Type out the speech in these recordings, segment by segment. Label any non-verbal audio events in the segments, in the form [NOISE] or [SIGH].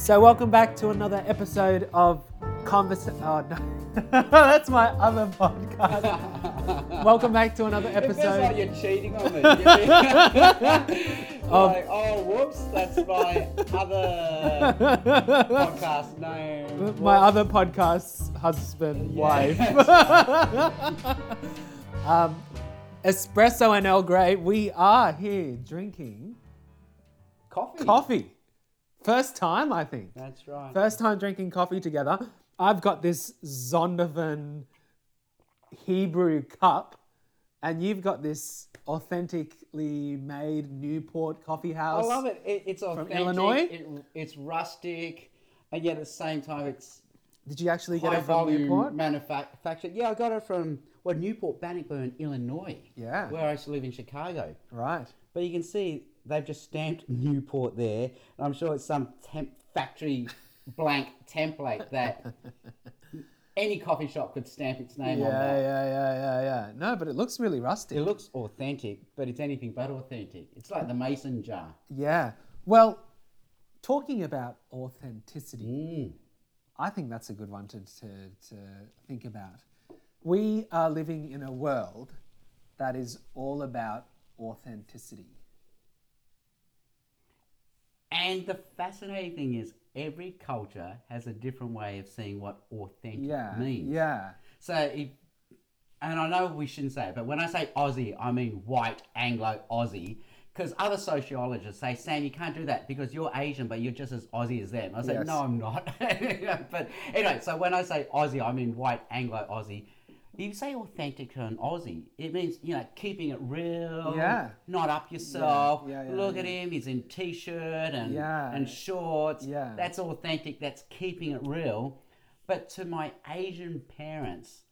So, welcome back to another episode of Convers. Oh, no. [LAUGHS] That's my other podcast. [LAUGHS] welcome back to another It feels like episode. you're cheating on me. [LAUGHS] like, oh, whoops, that's my other podcast name. My other podcast's husband, Yeah. wife. um, Espresso and Earl Grey, we are here drinking coffee. coffee. First time, I think. That's right. First time drinking coffee together. I've got this Zondervan Hebrew cup, and you've got this authentically made Newport coffee house. I love it. it it's authentic. From Illinois? It, it's rustic, and yet at the same time, it's Did you actually get it from volume Newport? manufactured. Yeah, I got it from well, Newport Bannockburn, Illinois. Yeah. Where I used to live in Chicago. Right. But you can see they've just stamped Newport there. And I'm sure it's some temp factory blank template that any coffee shop could stamp its name yeah, on that. Yeah, yeah, yeah, yeah. No, but it looks really rustic. It looks authentic, but it's anything but authentic. It's like the mason jar. Yeah. Well, talking about authenticity, Mm. I think that's a good one to, to, to think about. We are living in a world that is all about authenticity. And the fascinating thing is, every culture has a different way of seeing what authentic Yeah. means. Yeah. So if, and I know we shouldn't say it, but when I say Aussie, I mean white Anglo Aussie. Because other sociologists say, Sam, you can't do that because you're Asian, but you're just as Aussie as them. I say, Yes. no, I'm not. [LAUGHS] but anyway, so when I say Aussie, I mean white Anglo Aussie. If you say authentic to an Aussie, it means, you know, keeping it real, Yeah. not up yourself. Yeah, yeah, Look yeah. at him, he's in t shirt and, Yeah. and shorts. Yeah. That's authentic, that's keeping it real. But to my Asian parents,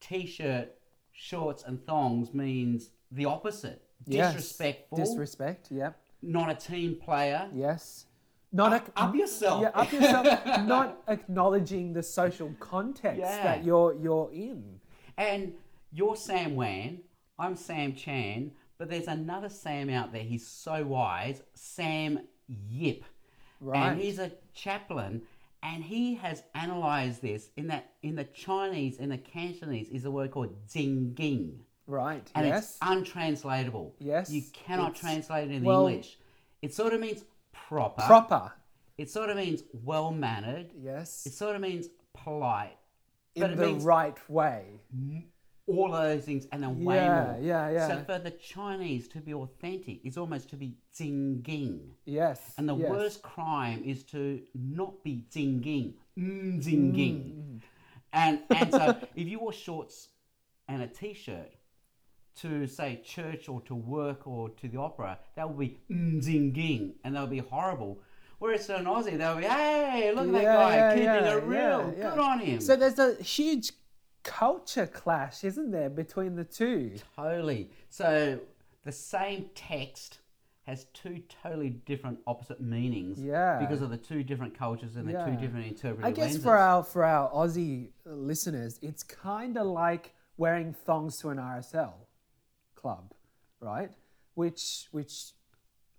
t-shirt, shorts, and thongs means the opposite. Yes. Disrespectful. Disrespect. Yep. not a team player. Yes. Not Up- up yourself. Yeah, up yourself. [LAUGHS] not acknowledging the social context Yeah. that you're you're in. And you're Sam Wan, I'm Sam Chan, but there's another Sam out there. He's so wise, Sam Yip. Right. And he's a chaplain, and he has analysed this in that in the Chinese, in the Cantonese, is a word called Jingging. Right. and yes. it's untranslatable. Yes, you cannot it's- translate it in well- English. It sort of means proper. Proper. It sort of means well mannered. Yes. It sort of means polite. In the right way. all of those things and then way Yeah, more. yeah, yeah. So for the Chinese to be authentic is almost to be jingging. Yes. And the yes. worst crime is to not be jingging, mm, jingging. And and so [LAUGHS] if you wore shorts and a t-shirt to say church or to work or to the opera, that would be mm, jingging, and that would be horrible. Whereas to an Aussie, they'll be, hey, look at that guy yeah, keeping yeah, it real. yeah, yeah. Good on him. So there's a huge culture clash, isn't there, between the two? Totally. So the same text has two totally different opposite meanings. Yeah. Because of the two different cultures and the Yeah. two different interpretive I guess lenses. for our for our Aussie uh, listeners, it's kind of like wearing thongs to an RSL club, right? Which which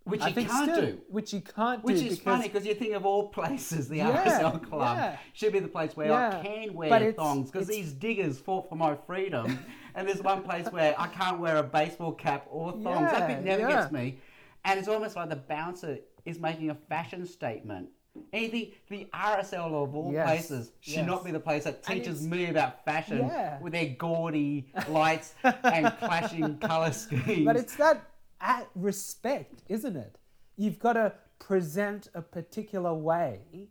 which I you can't still- do. Which you can't Which do Which is because funny because you think of all [LAUGHS] places, the Yeah, RSL [LAUGHS] club yeah. should be the place where Yeah, I can wear it's- thongs because these diggers fought for my freedom. [LAUGHS] and there's one place where I can't wear a baseball cap or thongs. that bit never yeah. gets me. And it's almost like the bouncer is making a fashion statement. Anything, the RSL of all Yes, places should yes. not be the place that teaches me about fashion Yeah. with their gaudy lights and clashing colour schemes. But it's that at respect, isn't it? You've got to present a particular way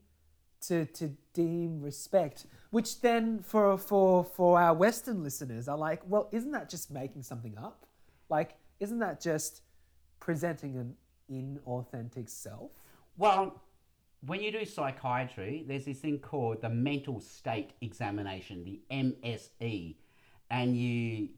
to, to deem respect, which then for, for, for our Western listeners are like, well, isn't that just making something up? Like, isn't that just presenting an inauthentic self? Well, when you do psychiatry, there's this thing called the mental state examination, the MSE, and you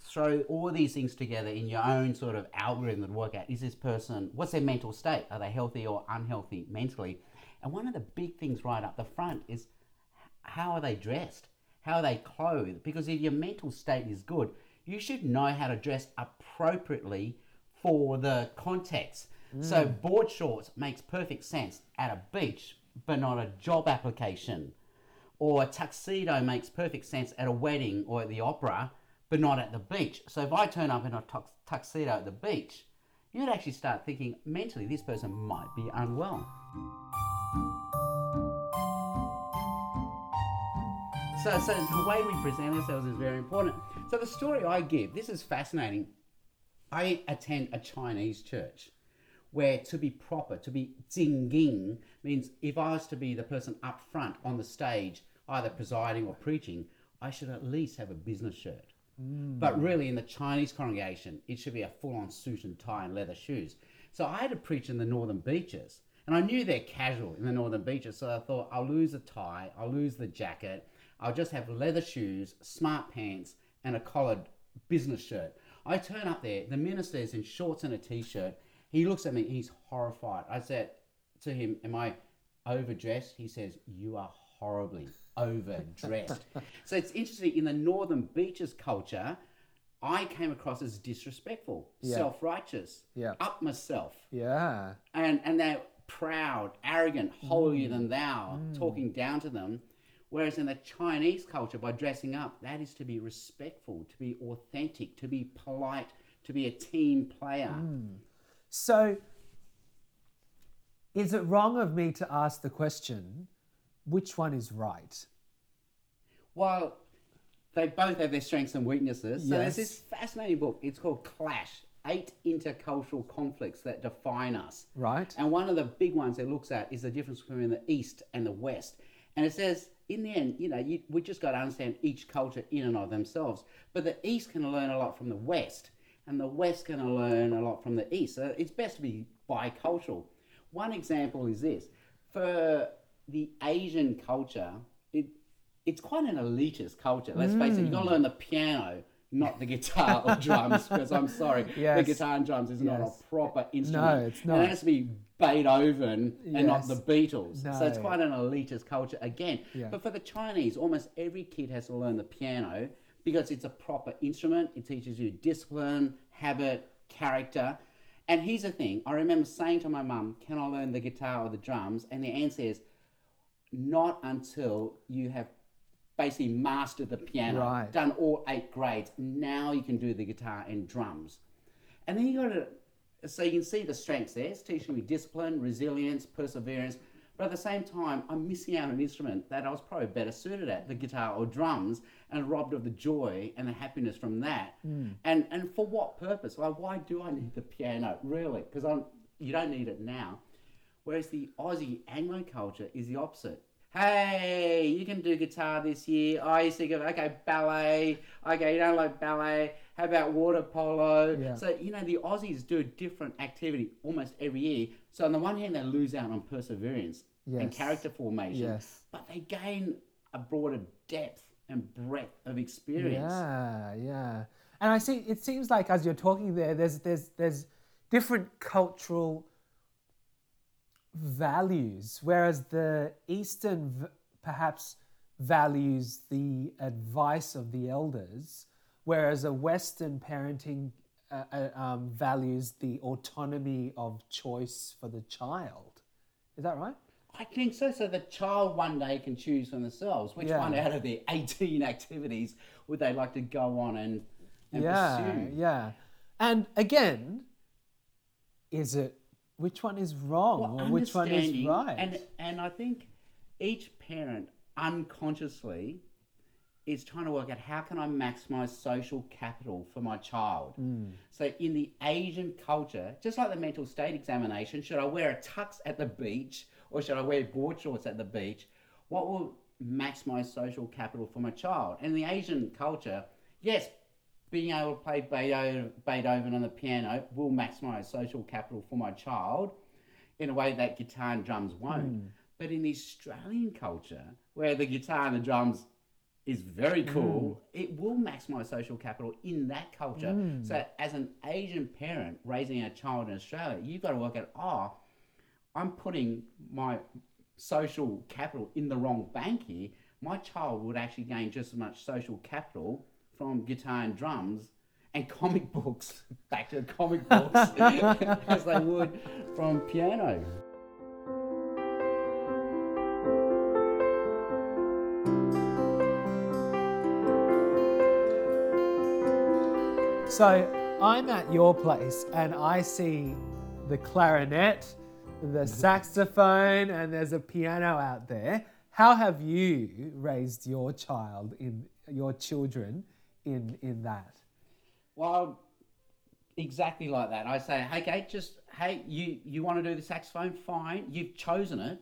throw all these things together in your own sort of algorithm to work out is this person, what's their mental state? Are they healthy or unhealthy mentally? And one of the big things right up the front is how are they dressed? How are they clothed? Because if your mental state is good, you should know how to dress appropriately for the context. So mm. board shorts makes perfect sense at a beach, but not a job application. Or a tuxedo makes perfect sense at a wedding or at the opera, but not at the beach. So if I turn up in a tux- tuxedo at the beach, you'd actually start thinking mentally this person might be unwell. So, so the way we present ourselves is very important. So the story I give, this is fascinating. I attend a Chinese church where to be proper, to be jinging, means if I was to be the person up front on the stage, either presiding or preaching, I should at least have a business shirt. Mm. But really, in the Chinese congregation, it should be a full on suit and tie and leather shoes. So I had to preach in the northern beaches. And I knew they're casual in the northern beaches. So I thought, I'll lose the tie, I'll lose the jacket, I'll just have leather shoes, smart pants, and a collared business shirt. I turn up there, the minister is in shorts and a t shirt. He looks at me, he's horrified. I said to him, Am I overdressed? He says, You are horribly overdressed. so it's interesting, in the northern beaches culture, I came across as disrespectful, Yeah. self righteous, Yeah. up myself Yeah. and and they're proud, arrogant, holier mm. than thou, mm. talking down to them. Whereas in the Chinese culture, by dressing up, that is to be respectful, to be authentic, to be polite, to be a team player. Mm. So, is it wrong of me to ask the question, which one is right? Well, they both have their strengths and weaknesses. So Yes. there's this fascinating book. It's called Clash: Eight Intercultural Conflicts That Define Us. Right? And one of the big ones it looks at is the difference between the East and the West. And it says, in the end, you know, you, we just got to understand each culture in and of themselves. But the East can learn a lot from the West, and the West can learn a lot from the East. So it's best to be bicultural. One example is this: for the Asian culture, it it's quite an elitist culture. Let's face it, you've got to learn the piano, not the guitar or [LAUGHS] drums, because I'm sorry, the guitar and drums is not a proper instrument. No, it's And not. it has to be Beethoven and not the Beatles. So it's quite an elitist culture again. Yeah. But for the Chinese, almost every kid has to learn the piano because it's a proper instrument. It teaches you discipline, habit, character. And here's the thing I remember saying to my mum, Can I learn the guitar or the drums? And the answer is, Not until you have basically mastered the piano, Right. done all eight grades. Now you can do the guitar and drums. And then you got to, so you can see the strengths there. It's teaching me discipline, resilience, perseverance. But at the same time, I'm missing out on an instrument that I was probably better suited at, the guitar or drums, and robbed of the joy and the happiness from that. Hmm. And and for what purpose? Like, why do I need the piano? Really? Because I'm you don't need it now. Whereas the Aussie Anglo culture is the opposite. Hey, you can do guitar this year. I used to go, okay, ballet. Okay, you don't like ballet. How about water polo? Yeah. So, you know, the Aussies do a different activity almost every year. So, on the one hand, they lose out on perseverance and character formation, Yes. but they gain a broader depth and breadth of experience. Yeah, yeah. And I see it seems like as you're talking there, there's there's there's different cultural values, whereas the Eastern v- perhaps values the advice of the elders, whereas a Western parenting uh, uh, um, values the autonomy of choice for the child. Is that right? I think so. So the child one day can choose for themselves which Yeah. one out of their 18 activities would they like to go on and, and yeah, pursue. yeah. And again, is it which one is wrong Well, or which one is right? And and I think each parent unconsciously is trying to work out how can I maximize social capital for my child. Hmm. So in the Asian culture, just like the mental state examination, should I wear a tux at the beach or should I wear board shorts at the beach? What will maximize social capital for my child? And in the Asian culture, yes, being able to play Beethoven, on the piano will maximize social capital for my child in a way that guitar and drums won't. Hmm. But in the Australian culture, where the guitar and the drums is very hmm. cool, it will maximize social capital in that culture. Hmm. So, as an Asian parent raising a child in Australia, you've got to work out, oh, I'm putting my social capital in the wrong bank here. My child would actually gain just as much social capital from guitar and drums and comic [LAUGHS] books back to comic books [LAUGHS] as they would from piano. So I'm at your place and I see the clarinet, the mm-hmm. saxophone, and there's a piano out there. How have you raised your child in your children in in that? Well, exactly like that. I say, hey, Kate, just hey, you you want to do the saxophone? Fine, you've chosen it.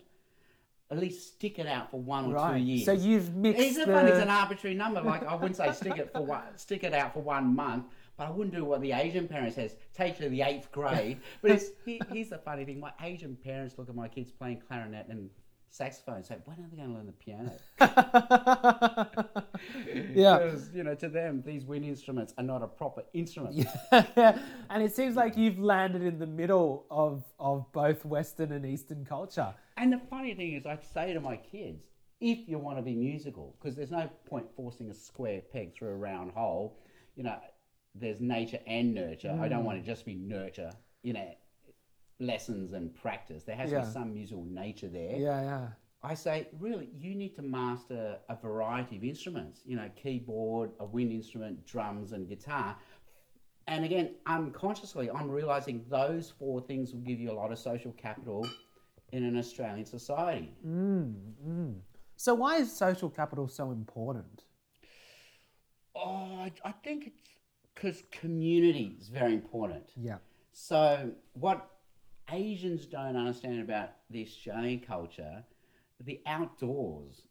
At least stick it out for one or two years. So you've mixed It's, the. fun, it's an arbitrary number. Like I wouldn't say stick it for one, [LAUGHS] stick it out for one month, but I wouldn't do what the Asian parent says. Take it to the eighth grade. But it's, he, here's the funny thing: my Asian parents look at my kids playing clarinet and saxophone, say, "When are they going to learn the piano?" [LAUGHS] yeah. Because you know, to them, these wind instruments are not a proper instrument. [LAUGHS] Yeah. and it seems like you've landed in the middle of, of both Western and Eastern culture. And the funny thing is, I say to my kids, if you want to be musical, because there's no point forcing a square peg through a round hole, you know, there's nature and nurture. I don't mm. want to just be nurture, you know, lessons and practice. There has to Yeah. be some musical nature there. Yeah, yeah. I say, really, you need to master a variety of instruments, you know, keyboard, a wind instrument, drums, and guitar. And again, unconsciously, I'm realizing those four things will give you a lot of social capital in an Australian society. Mm, mm. So why is social capital so important? Oh, I, I think it's because community is very important. Yeah. So, what Asians don't understand about the Australian culture, the outdoors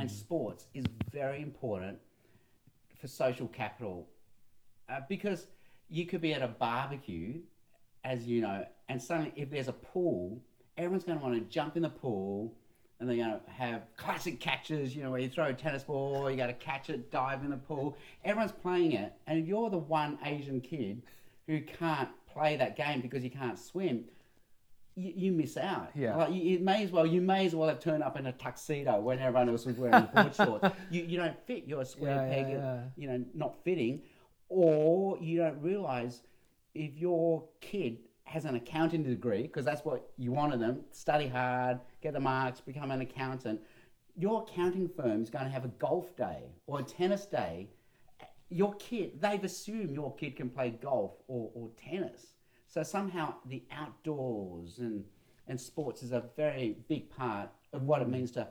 and sports is very important for social capital uh, because you could be at a barbecue, as you know, and suddenly if there's a pool, everyone's going to want to jump in the pool and they're going to have classic catches, you know, where you throw a tennis ball, you got to catch it, dive in the pool. Everyone's playing it, and if you're the one Asian kid who can't play that game because you can't swim, you, you miss out. Yeah. Like, you, it may as well you may as well have turned up in a tuxedo when everyone else was wearing board [LAUGHS] shorts. You you don't fit. You're a square Yeah, yeah, peg. yeah. You know, not fitting, or you don't realize if your kid has an accounting degree because that's what you wanted them study hard, get the marks, become an accountant. Your accounting firm is going to have a golf day or a tennis day your kid, they've assumed your kid can play golf or, or tennis. So somehow the outdoors and, and sports is a very big part of what it means to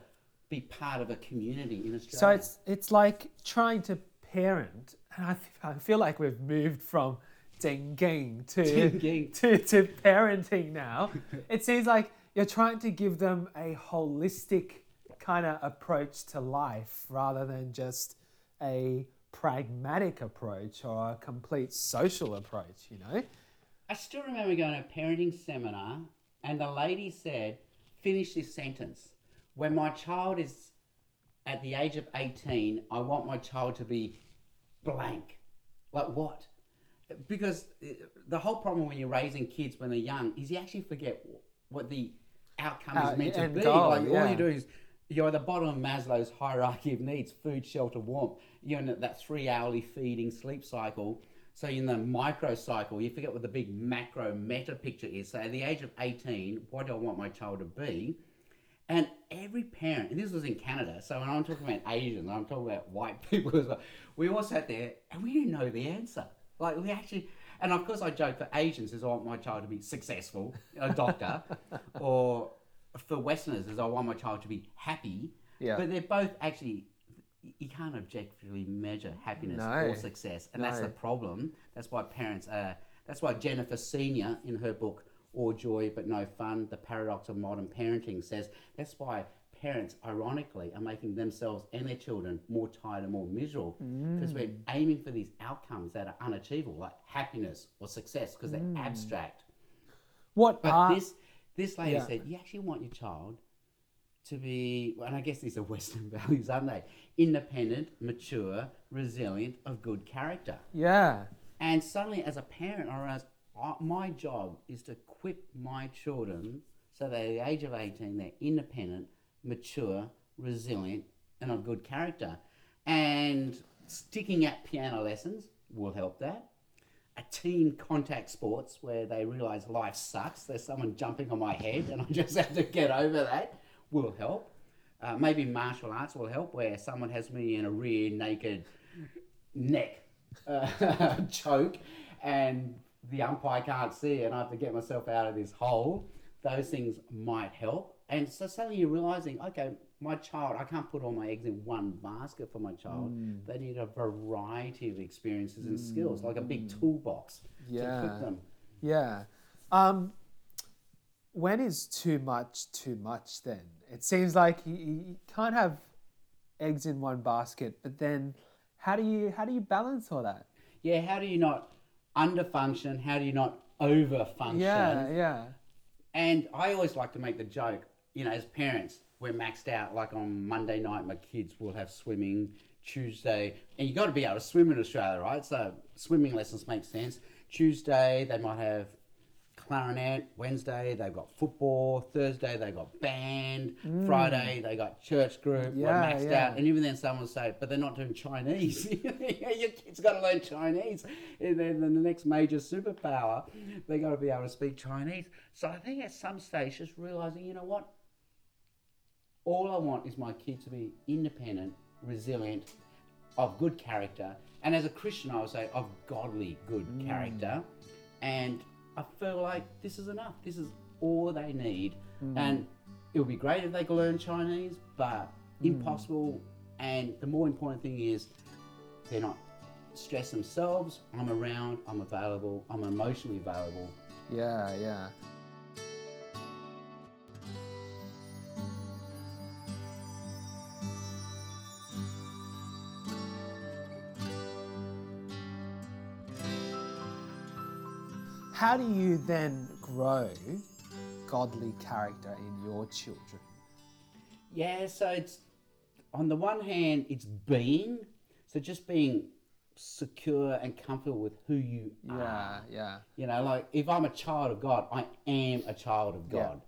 be part of a community in Australia. So it's it's like trying to parent, and I feel like we've moved from dinging to, [LAUGHS] to to parenting now. [LAUGHS] it seems like you're trying to give them a holistic kind of approach to life rather than just a pragmatic approach or a complete social approach. You know. I still remember going to a parenting seminar and the lady said, finish this sentence. When my child is at the age of 18, I want my child to be blank. Like what? Because uh, the whole problem when you're raising kids when they're young is you actually forget what the outcome Uh, is meant to be. goal, like all you do is you're at the bottom of Maslow's hierarchy of needs food, shelter, warmth. You're in that three hourly feeding sleep cycle. So in the micro cycle, you forget what the big macro meta picture is. So at the age of 18, what do I want my child to be? And every parent, and this was in Canada, so when I'm talking about Asians, I'm talking about white [LAUGHS] people as well. We all sat there and we didn't know the answer. Like we actually, and of course I joke for Asians is I want my child to be successful, a doctor, [LAUGHS] or for Westerners is I want my child to be happy. Yeah. But they're both actually, you can't objectively measure happiness No. or success, and that's the problem. That's why parents are. That's why Jennifer Senior in her book "All Joy but No Fun: The Paradox of Modern Parenting" says that's why parents, ironically, are making themselves and their children more tired and more miserable mm. because we're aiming for these outcomes that are unachievable, like happiness or success, because they're mm. abstract. What But are this this lady yeah. said you actually want your child to be, and I guess these are Western [LAUGHS] values, aren't they? Independent, mature, resilient, of good character. yeah And suddenly, as a parent, I realized uh, my job is to equip my children so that at the age of 18, they're independent, mature, resilient, and of good character. And sticking at piano lessons will help that. A team contact sports where they realize life sucks. There's someone jumping on my head and I just [LAUGHS] have to get over that will help. Uh, maybe martial arts will help where someone has me in a rear naked neck uh, [LAUGHS] choke and the umpire can't see and I have to get myself out of this hole, those things might help. And so suddenly you're realizing, okay, my child, I can't put all my eggs in one basket for my child. Mm. They need a variety of experiences and skills, like a big toolbox to Yeah. put them. Yeah. Um, when is too much too much then? It seems like you, you can't have eggs in one basket, but then how do you how do you balance all that? Yeah, how do you not underfunction? How do you not overfunction? Yeah, yeah. And I always like to make the joke, you know, as parents, we're maxed out. Like on Monday night, my kids will have swimming. Tuesday, and you got to be able to swim in Australia, right? So swimming lessons make sense. Tuesday, they might have clarinet. Wednesday, they've got football. Thursday, they've got band. Friday, mm. they got church group. we're maxed yeah. out. And even then, someone will say, but they're not doing Chinese. [LAUGHS] Your kids got to learn Chinese. And then the next major superpower, they got to be able to speak Chinese. So I think at some stage, just realizing, you know what? All I want is my kid to be independent, resilient, of good character. And as a Christian, I would say of godly good mm. character. And I feel like this is enough. This is all they need. Mm. And it would be great if they could learn Chinese, but mm. impossible. And the more important thing is they're not stressed themselves. I'm around, I'm available, I'm emotionally available. Yeah, yeah. How do you then grow godly character in your children? Yeah, so it's on the one hand, it's being, so just being secure and comfortable with who you Yeah, are. yeah. yeah. You know, like if I'm a child of God, I am a child of Yeah. God.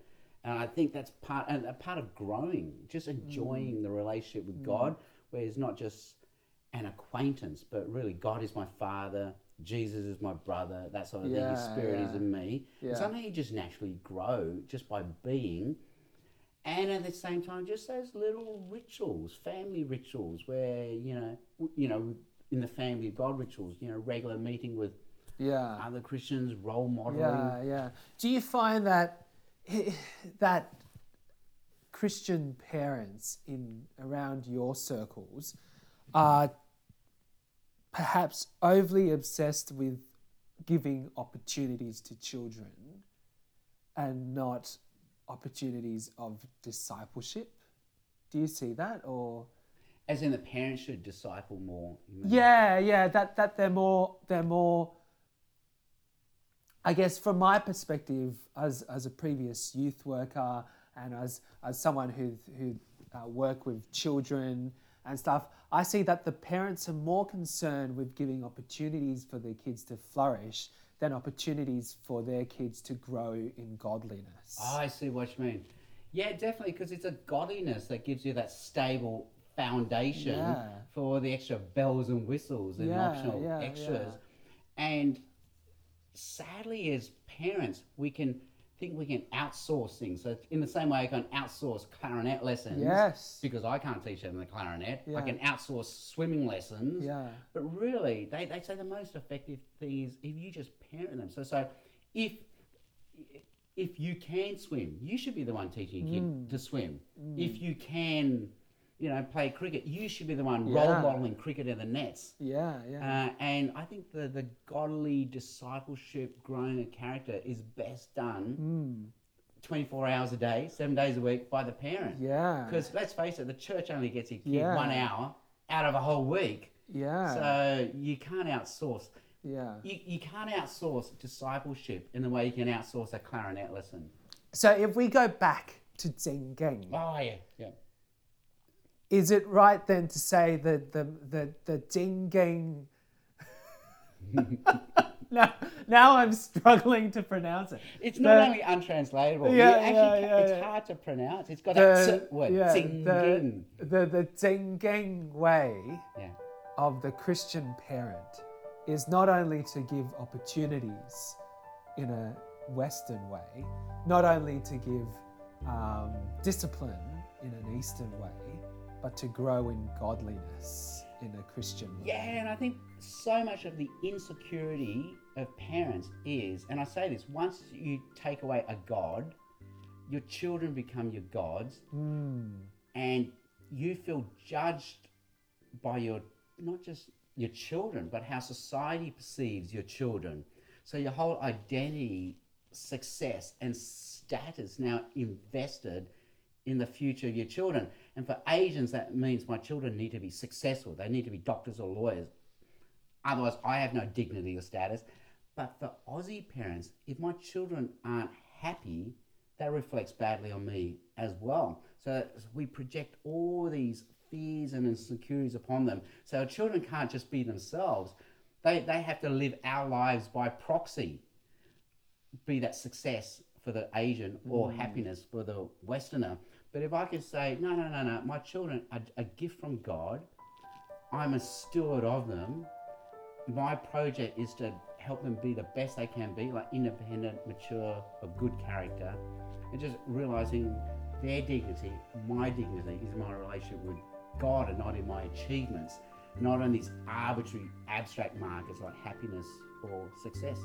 And I think that's part and a part of growing, just enjoying mm. the relationship with mm. God, where it's not just an acquaintance, but really God is my father, Jesus is my brother, that sort of thing. His Yeah, spirit is in me. Yeah. And something you just naturally grow just by being. And at the same time, just those little rituals, family rituals, where you know, you know, in the family of God rituals, you know, regular meeting with Yeah. other Christians, role modeling. Yeah, yeah. Do you find that [SIGHS] that Christian parents in around your circles are perhaps overly obsessed with giving opportunities to children and not opportunities of discipleship? Do you see that or As in, the parents should disciple more. yeah, yeah, that that they're more they're more. I guess from my perspective, as as a previous youth worker and as as someone who who uh, work with children and stuff, I see that the parents are more concerned with giving opportunities for their kids to flourish than opportunities for their kids to grow in godliness. Oh, I see what you mean. Yeah, definitely, because it's a godliness that gives you that stable foundation Yeah. for the extra bells and whistles and Yeah, optional yeah, extras. And sadly, as parents, we can think we can outsource things. So in the same way, I can outsource clarinet lessons. Yes. Because I can't teach them the clarinet. Yeah. I can outsource swimming lessons. Yeah. But really, they, they say the most effective thing is if you just parent them. So so if if you can swim, you should be the one teaching your Mm. kid to swim. If you can, you know, play cricket, you should be the one Yeah. role modeling cricket in the nets. Yeah, yeah. Uh, and I think the, the godly discipleship, growing a character is best done Mm. 24 hours a day, seven days a week by the parent. yeah. Because let's face it, the church only gets your kid Yeah. one hour out of a whole week. yeah. So you can't outsource. yeah. You, you can't outsource discipleship in the way you can outsource a clarinet lesson. So if we go back to Zengeng, Oh, yeah. Yeah. Is it right then to say that the the the Zengeng? [LAUGHS] now, now I'm struggling to pronounce it. It's not The- only untranslatable. Yeah, actually, yeah, yeah, it's yeah. hard to pronounce. It's got the, that t word, yeah, the, the the way Yeah. of the Christian parent is not only to give opportunities in a Western way, not only to give um, discipline in an Eastern way, but to grow in godliness in a Christian way. Yeah, and I think so much of the insecurity of parents is, and I say this, once you take away a God, your children become your gods, hmm. and you feel judged by your, not just your children, but how society perceives your children. So your whole identity, success, and status now invested in the future of your children. And for Asians, that means my children need to be successful. They need to be doctors or lawyers. Otherwise, I have no dignity or status. But for Aussie parents, if my children aren't happy, that reflects badly on me as well. So we project all these fears and insecurities upon them. So our children can't just be themselves. They, they have to live our lives by proxy, be that success for the Asian or mm. happiness for the Westerner. But if I could say, no, no, no, no, my children are a gift from God, I'm a steward of them. My project is to help them be the best they can be, like independent, mature, of good character, and just realizing their dignity, my dignity, is my relationship with God and not in my achievements, not on these arbitrary, abstract markers like happiness or success.